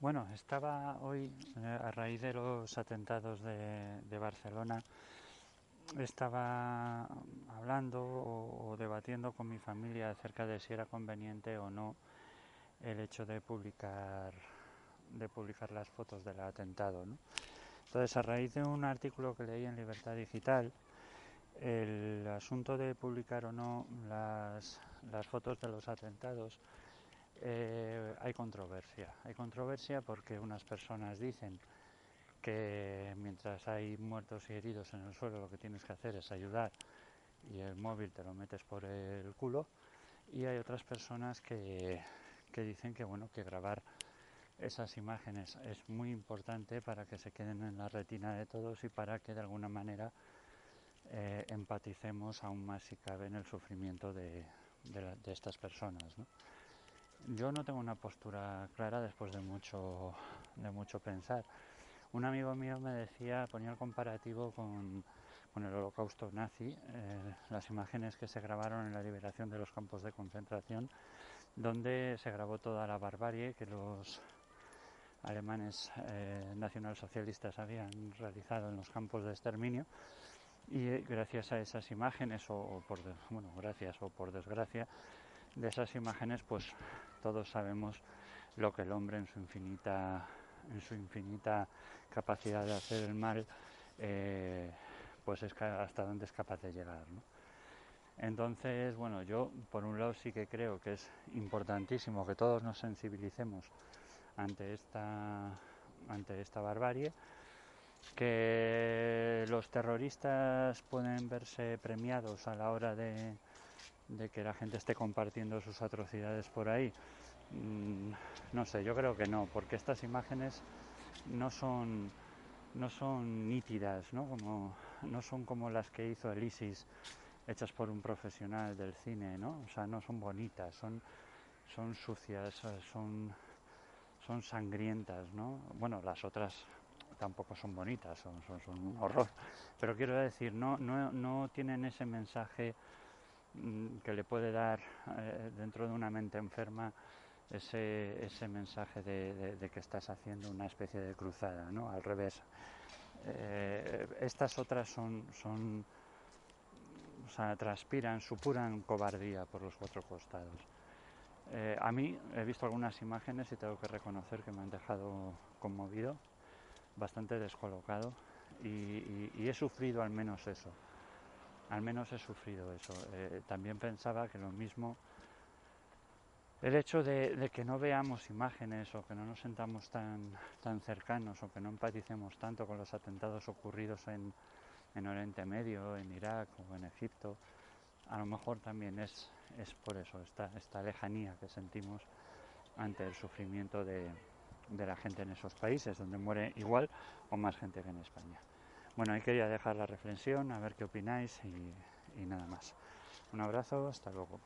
Bueno, estaba hoy, eh, a raíz de los atentados de, Barcelona, estaba hablando o, debatiendo con mi familia acerca de si era conveniente o no el hecho de publicar, de publicar las fotos del atentado. Entonces, a raíz de un artículo que leí en Libertad Digital, el asunto de publicar o no las, las fotos de los atentados eh, hay controversia. Hay controversia porque unas personas dicen que mientras hay muertos y heridos en el suelo lo que tienes que hacer es ayudar y el móvil te lo metes por el culo y hay otras personas que, que dicen que bueno que grabar esas imágenes es muy importante para que se queden en la retina de todos y para que de alguna manera eh, empaticemos aún más si cabe en el sufrimiento de, de, estas personas. ¿no? Yo no tengo una postura clara después de mucho, de mucho pensar. Un amigo mío me decía, ponía el comparativo con, el holocausto nazi, eh, las imágenes que se grabaron en la liberación de los campos de concentración, donde se grabó toda la barbarie que los alemanes eh, nacionalsocialistas habían realizado en los campos de exterminio y gracias a esas imágenes o, o por bueno gracias o por desgracia de esas imágenes pues todos sabemos lo que el hombre en su infinita en su infinita capacidad de hacer el mal eh, pues es hasta dónde es capaz de llegar ¿no? entonces bueno yo por un lado sí que creo que es importantísimo que todos nos sensibilicemos ante esta ante esta barbarie que los terroristas pueden verse premiados a la hora de, de que la gente esté compartiendo sus atrocidades por ahí. Mm, no sé, yo creo que no, porque estas imágenes no son, no son nítidas, ¿no? Como, no son como las que hizo el ISIS hechas por un profesional del cine, ¿no? O sea, no son bonitas, son, son sucias, son, son sangrientas, ¿no? Bueno, las otras tampoco son bonitas, son, son, son un horror. Pero quiero decir, no, no, no tienen ese mensaje que le puede dar eh, dentro de una mente enferma ese, ese mensaje de, que estás haciendo una especie de cruzada, ¿no? Al revés. Eh, estas otras son, son o sea, transpiran, supuran cobardía por los cuatro costados. Eh, a mí he visto algunas imágenes y tengo que reconocer que me han dejado conmovido, bastante descolocado y he sufrido al menos eso. Al menos he sufrido eso. Eh, también pensaba que lo mismo el hecho de, de, que no veamos imágenes o que no nos sentamos tan, tan cercanos o que no empaticemos tanto con los atentados ocurridos en, en Oriente Medio, en Irak o en Egipto, a lo mejor también es, es por eso, esta, esta lejanía que sentimos ante el sufrimiento de, de la gente en esos países, donde muere igual o más gente que en España. Bueno, ahí quería dejar la reflexión, a ver qué opináis y, y nada más. Un abrazo, hasta luego.